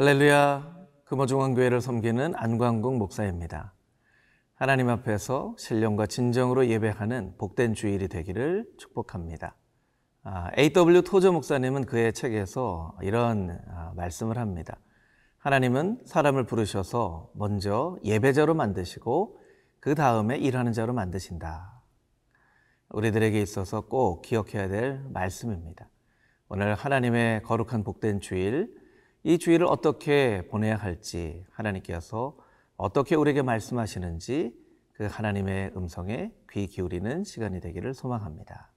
할렐루야 금호중앙교회를 섬기는 안광국 목사입니다. 하나님 앞에서 신령과 진정으로 예배하는 복된 주일이 되기를 축복합니다. A.W. 토저 목사님은 그의 책에서 이런 아, 말씀을 합니다. 하나님은 사람을 부르셔서 먼저 예배자로 만드시고 그 다음에 일하는 자로 만드신다. 우리들에게 있어서 꼭 기억해야 될 말씀입니다. 오늘 하나님의 거룩한 복된 주일, 이 주일을 어떻게 보내야 할지 하나님께서 어떻게 우리에게 말씀하시는지 그 하나님의 음성에 귀 기울이는 시간이 되기를 소망합니다.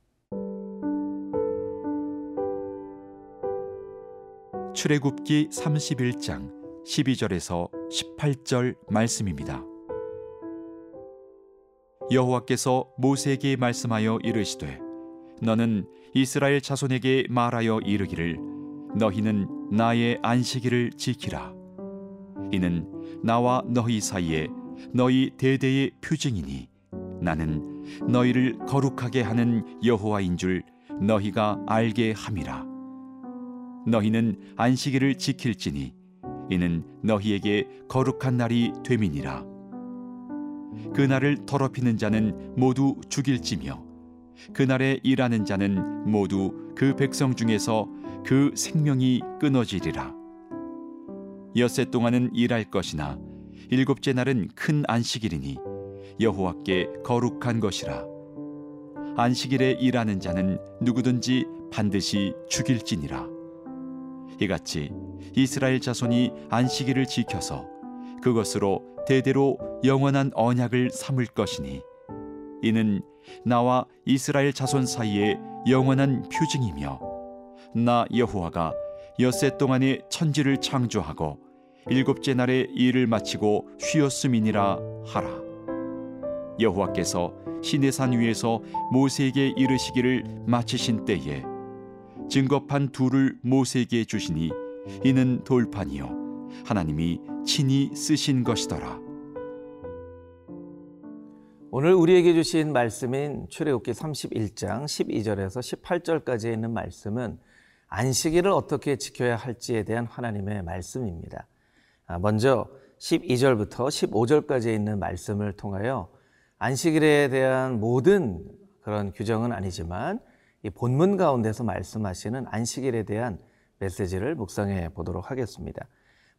출애굽기 31장 12절에서 18절 말씀입니다. 여호와께서 모세에게 말씀하여 이르시되 너는 이스라엘 자손에게 말하여 이르기를 너희는 나의 안식일을 지키라. 이는 나와 너희 사이에 너희 대대의 표징이니 나는 너희를 거룩하게 하는 여호와인 줄 너희가 알게 함이라. 너희는 안식일을 지킬지니 이는 너희에게 거룩한 날이 됨이니라. 그 날을 더럽히는 자는 모두 죽일지며 그 날에 일하는 자는 모두 그 백성 중에서 그 생명이 끊어지리라. 엿새 동안은 일할 것이나 일곱째 날은 큰 안식일이니 여호와께 거룩한 것이라. 안식일에 일하는 자는 누구든지 반드시 죽일지니라. 이같이 이스라엘 자손이 안식일을 지켜서 그것으로 대대로 영원한 언약을 삼을 것이니 이는 나와 이스라엘 자손 사이에 영원한 표징이며 나 여호와가 엿새 동안에 천지를 창조하고 일곱째 날에 일을 마치고 쉬었음이니라 하라 여호와께서 시내산 위에서 모세에게 이르시기를 마치신 때에 증거판 둘을 모세에게 주시니 이는 돌판이요 하나님이 친히 쓰신 것이더라. 오늘 우리에게 주신 말씀인 출애굽기 31장 12절에서 18절까지 있는 말씀은 안식일을 어떻게 지켜야 할지에 대한 하나님의 말씀입니다. 아, 먼저 12절부터 15절까지 있는 말씀을 통하여 안식일에 대한 모든 그런 규정은 아니지만 이 본문 가운데서 말씀하시는 안식일에 대한 메시지를 묵상해 보도록 하겠습니다.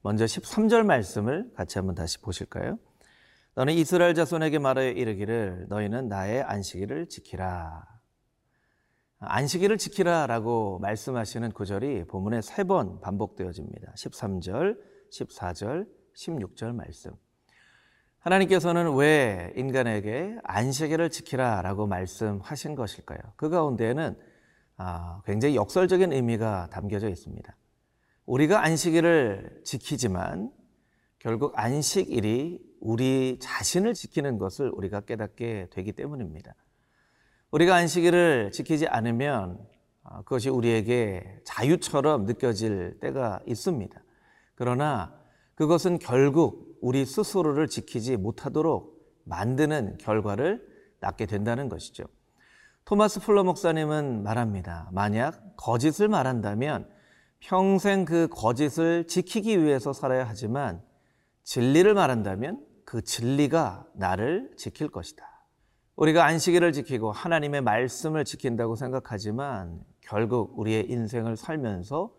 먼저 13절 말씀을 같이 한번 다시 보실까요? 너는 이스라엘 자손에게 말하여 이르기를 너희는 나의 안식일을 지키라. 안식일을 지키라라고 말씀하시는 구절이 본문에 세 번 반복되어집니다. 13절, 14절, 16절 말씀. 하나님께서는 왜 인간에게 안식일을 지키라라고 말씀하신 것일까요? 그 가운데에는 아, 굉장히 역설적인 의미가 담겨져 있습니다. 우리가 안식일을 지키지만 결국 안식일이 우리 자신을 지키는 것을 우리가 깨닫게 되기 때문입니다. 우리가 안식일을 지키지 않으면 아, 그것이 우리에게 자유처럼 느껴질 때가 있습니다. 그러나 그것은 결국 우리 스스로를 지키지 못하도록 만드는 결과를 낳게 된다는 것이죠. 토마스 플러 목사님은 말합니다. 만약 거짓을 말한다면 평생 그 거짓을 지키기 위해서 살아야 하지만 진리를 말한다면 그 진리가 나를 지킬 것이다. 우리가 안식일을 지키고 하나님의 말씀을 지킨다고 생각하지만 결국 우리의 인생을 살면서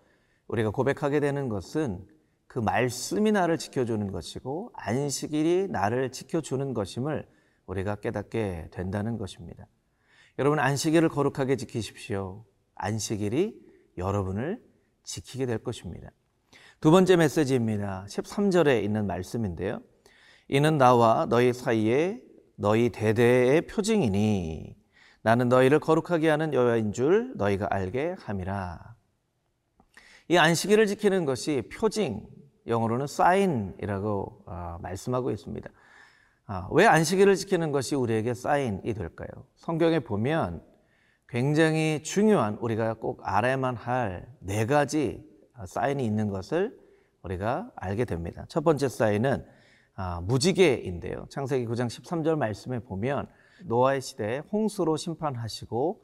우리가 고백하게 되는 것은 그 말씀이 나를 지켜주는 것이고 안식일이 나를 지켜주는 것임을 우리가 깨닫게 된다는 것입니다. 여러분 안식일을 거룩하게 지키십시오. 안식일이 여러분을 지키게 될 것입니다. 두 번째 메시지입니다. 13절에 있는 말씀인데요. 이는 나와 너희 사이에 너희 대대의 표징이니 나는 너희를 거룩하게 하는 여호와인 줄 너희가 알게 함이라. 이 안식일을 지키는 것이 표징, 영어로는 사인이라고 어, 말씀하고 있습니다. 아, 왜 안식일을 지키는 것이 우리에게 사인이 될까요? 성경에 보면 굉장히 중요한 우리가 꼭 알아야만 할 네 가지 사인이 있는 것을 우리가 알게 됩니다. 첫 번째 사인은 아, 무지개인데요. 창세기 9장 13절 말씀에 보면 노아의 시대에 홍수로 심판하시고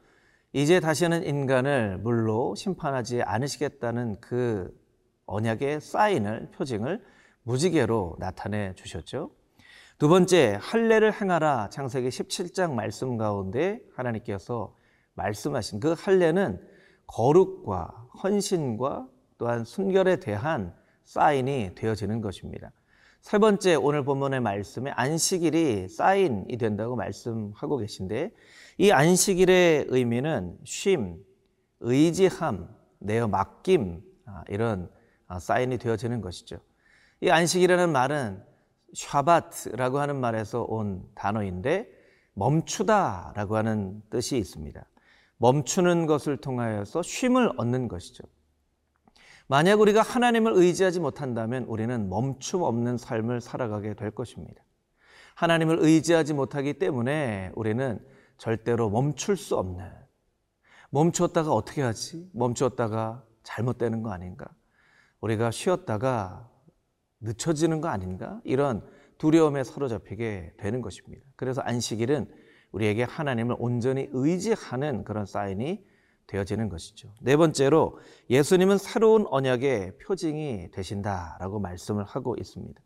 이제 다시는 인간을 물로 심판하지 않으시겠다는 그 언약의 사인을 표징을 무지개로 나타내 주셨죠. 두 번째 할례를 행하라 창세기 17장 말씀 가운데 하나님께서 말씀하신 그 할례는 거룩과 헌신과 또한 순결에 대한 사인이 되어지는 것입니다. 세 번째 오늘 본문의 말씀에 안식일이 사인이 된다고 말씀하고 계신데 이 안식일의 의미는 쉼, 의지함, 내어 맡김 아, 이런 아, 사인이 되어지는 것이죠. 이 안식이라는 말은 샤바트라고 하는 말에서 온 단어인데 멈추다라고 하는 뜻이 있습니다. 멈추는 것을 통하여서 쉼을 얻는 것이죠. 만약 우리가 하나님을 의지하지 못한다면 우리는 멈춤 없는 삶을 살아가게 될 것입니다. 하나님을 의지하지 못하기 때문에 우리는 절대로 멈출 수 없는 멈추었다가 어떻게 하지? 멈추었다가 잘못되는 거 아닌가? 우리가 쉬었다가 늦춰지는 거 아닌가? 이런 두려움에 사로잡히게 되는 것입니다. 그래서 안식일은 우리에게 하나님을 온전히 의지하는 그런 사인이 되어지는 것이죠. 네 번째로 예수님은 새로운 언약의 표징이 되신다라고 말씀을 하고 있습니다.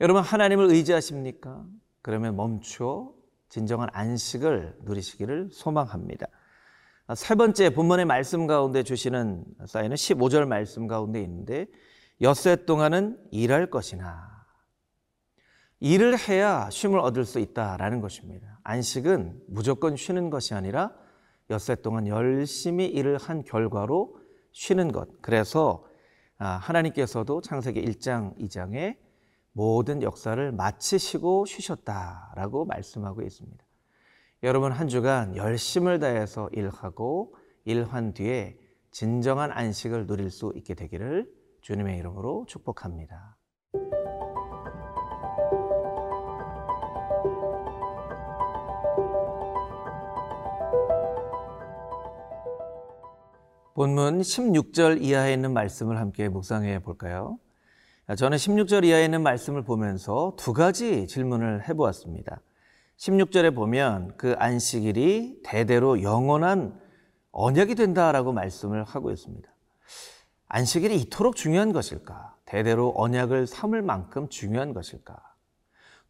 여러분 하나님을 의지하십니까? 그러면 멈추어 진정한 안식을 누리시기를 소망합니다. 세 번째 본문의 말씀 가운데 주시는 사인은 15절 말씀 가운데 있는데 엿새 동안은 일할 것이나 일을 해야 쉼을 얻을 수 있다라는 것입니다. 안식은 무조건 쉬는 것이 아니라 엿새 동안 열심히 일을 한 결과로 쉬는 것. 그래서 아, 하나님께서도 창세기 1장, 2장에 모든 역사를 마치시고 쉬셨다라고 말씀하고 있습니다. 여러분 한 주간 열심을 다해서 일하고 일한 뒤에 진정한 안식을 누릴 수 있게 되기를 주님의 이름으로 축복합니다. 본문 16절 이하에 있는 말씀을 함께 묵상해 볼까요? 저는 16절 이하에 있는 말씀을 보면서 두 가지 질문을 해 보았습니다. 16절에 보면 그 안식일이 대대로 영원한 언약이 된다라고 말씀을 하고 있습니다. 안식일이 이토록 중요한 것일까? 대대로 언약을 삼을 만큼 중요한 것일까?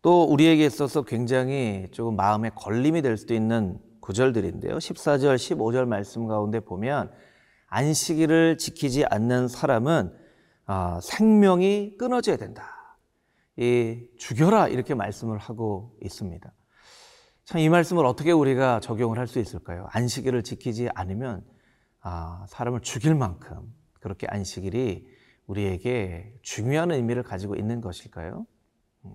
또 우리에게 있어서 굉장히 조금 마음에 걸림이 될 수도 있는 구절들인데요. 14절, 15절 말씀 가운데 보면 안식일을 지키지 않는 사람은 아, 생명이 끊어져야 된다. 이 죽여라 이렇게 말씀을 하고 있습니다. 참 이 말씀을 어떻게 우리가 적용을 할 수 있을까요? 안식일을 지키지 않으면 아, 사람을 죽일 만큼 그렇게 안식일이 우리에게 중요한 의미를 가지고 있는 것일까요? 음.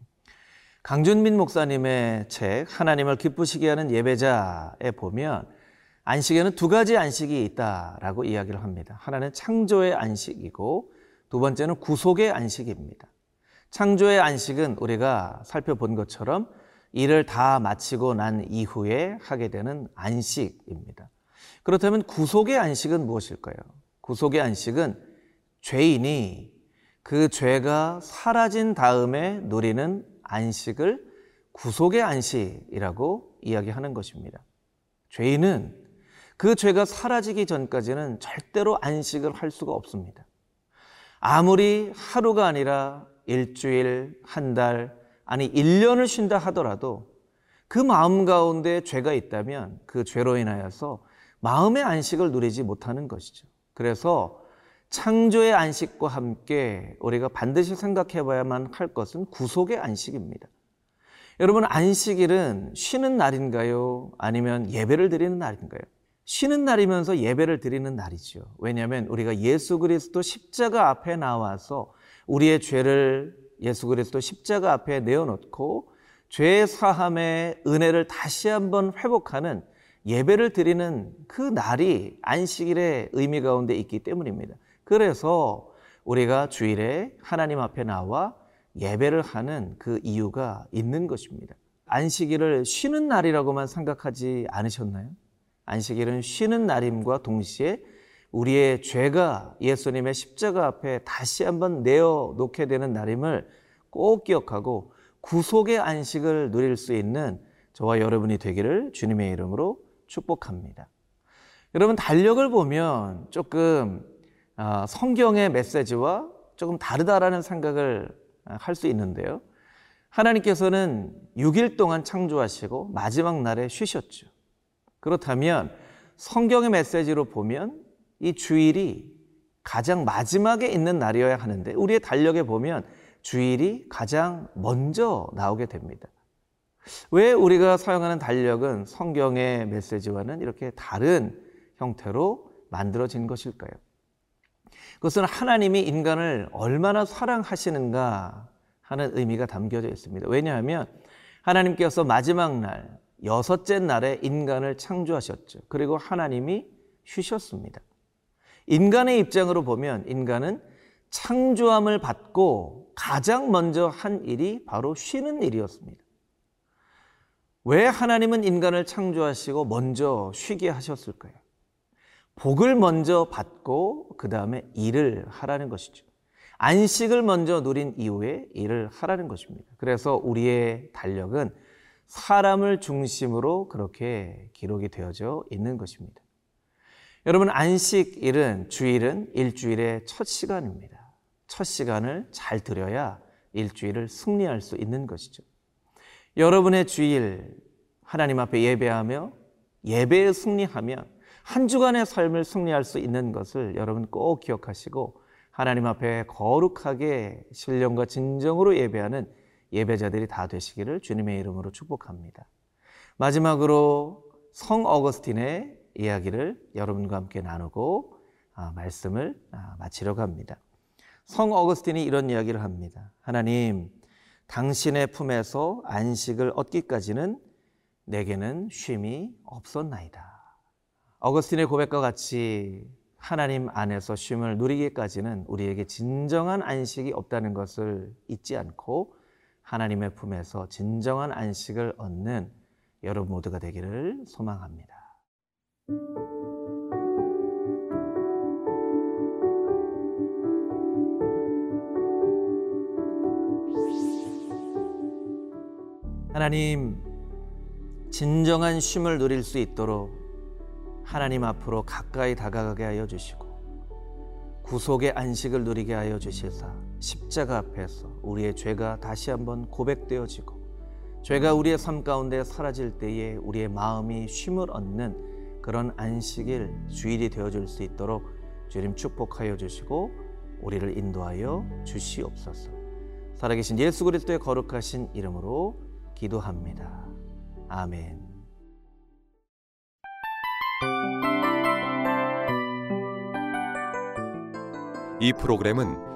강준민 목사님의 책 하나님을 기쁘시게 하는 예배자에 보면 안식에는 두 가지 안식이 있다라고 이야기를 합니다. 하나는 창조의 안식이고 두 번째는 구속의 안식입니다. 창조의 안식은 우리가 살펴본 것처럼 일을 다 마치고 난 이후에 하게 되는 안식입니다. 그렇다면 구속의 안식은 무엇일까요? 구속의 안식은 죄인이 그 죄가 사라진 다음에 누리는 안식을 구속의 안식이라고 이야기하는 것입니다. 죄인은 그 죄가 사라지기 전까지는 절대로 안식을 할 수가 없습니다. 아무리 하루가 아니라 일주일, 한 달, 아니 1년을 쉰다 하더라도 그 마음 가운데 죄가 있다면 그 죄로 인하여서 마음의 안식을 누리지 못하는 것이죠. 그래서 창조의 안식과 함께 우리가 반드시 생각해 봐야만 할 것은 구속의 안식입니다. 여러분, 안식일은 쉬는 날인가요? 아니면 예배를 드리는 날인가요? 쉬는 날이면서 예배를 드리는 날이죠. 왜냐하면 우리가 예수 그리스도 십자가 앞에 나와서 우리의 죄를 예수 그리스도 십자가 앞에 내어놓고 죄 사함의 은혜를 다시 한번 회복하는 예배를 드리는 그 날이 안식일의 의미 가운데 있기 때문입니다. 그래서 우리가 주일에 하나님 앞에 나와 예배를 하는 그 이유가 있는 것입니다. 안식일을 쉬는 날이라고만 생각하지 않으셨나요? 안식일은 쉬는 날임과 동시에 우리의 죄가 예수님의 십자가 앞에 다시 한번 내어 놓게 되는 날임을 꼭 기억하고 구속의 안식을 누릴 수 있는 저와 여러분이 되기를 주님의 이름으로 축복합니다. 여러분 달력을 보면 조금 아, 성경의 메시지와 조금 다르다라는 생각을 할 수 있는데요. 하나님께서는 6일 동안 창조하시고 마지막 날에 쉬셨죠. 그렇다면 성경의 메시지로 보면 이 주일이 가장 마지막에 있는 날이어야 하는데 우리의 달력에 보면 주일이 가장 먼저 나오게 됩니다. 왜 우리가 사용하는 달력은 성경의 메시지와는 이렇게 다른 형태로 만들어진 것일까요? 그것은 하나님이 인간을 얼마나 사랑하시는가 하는 의미가 담겨져 있습니다. 왜냐하면 하나님께서 마지막 날, 여섯째 날에 인간을 창조하셨죠. 그리고 하나님이 쉬셨습니다. 인간의 입장으로 보면 인간은 창조함을 받고 가장 먼저 한 일이 바로 쉬는 일이었습니다. 왜 하나님은 인간을 창조하시고 먼저 쉬게 하셨을까요? 복을 먼저 받고 그 다음에 일을 하라는 것이죠. 안식을 먼저 누린 이후에 일을 하라는 것입니다. 그래서 우리의 달력은 사람을 중심으로 그렇게 기록이 되어져 있는 것입니다. 여러분, 안식일은, 주일은 일주일의 첫 시간입니다. 첫 시간을 잘 들여야 일주일을 승리할 수 있는 것이죠. 여러분의 주일, 하나님 앞에 예배하며 예배에 승리하면 한 주간의 삶을 승리할 수 있는 것을 여러분 꼭 기억하시고 하나님 앞에 거룩하게 신령과 진정으로 예배하는 예배자들이 다 되시기를 주님의 이름으로 축복합니다. 마지막으로 성 어거스틴의 이야기를 여러분과 함께 나누고 아, 말씀을 아, 마치려고 합니다. 성 어거스틴이 이런 이야기를 합니다. 하나님, 당신의 품에서 안식을 얻기까지는 내게는 쉼이 없었나이다. 어거스틴의 고백과 같이 하나님 안에서 쉼을 누리기까지는 우리에게 진정한 안식이 없다는 것을 잊지 않고 하나님의 품에서 진정한 안식을 얻는 여러분 모두가 되기를 소망합니다. 하나님, 진정한 쉼을 누릴 수 있도록 하나님 앞으로 가까이 다가가게 하여 주시고 구속의 안식을 누리게 하여 주시사 십자가 앞에서 우리의 죄가 다시 한번 고백되어지고 죄가 우리의 삶 가운데 사라질 때에 우리의 마음이 쉼을 얻는 그런 안식일 주일이 되어줄 수 있도록 주님 축복하여 주시고 우리를 인도하여 주시옵소서. 살아계신 예수 그리스도의 거룩하신 이름으로 기도합니다. 아멘. 이 프로그램은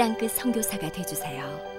땅끝 선교사가 되주세요.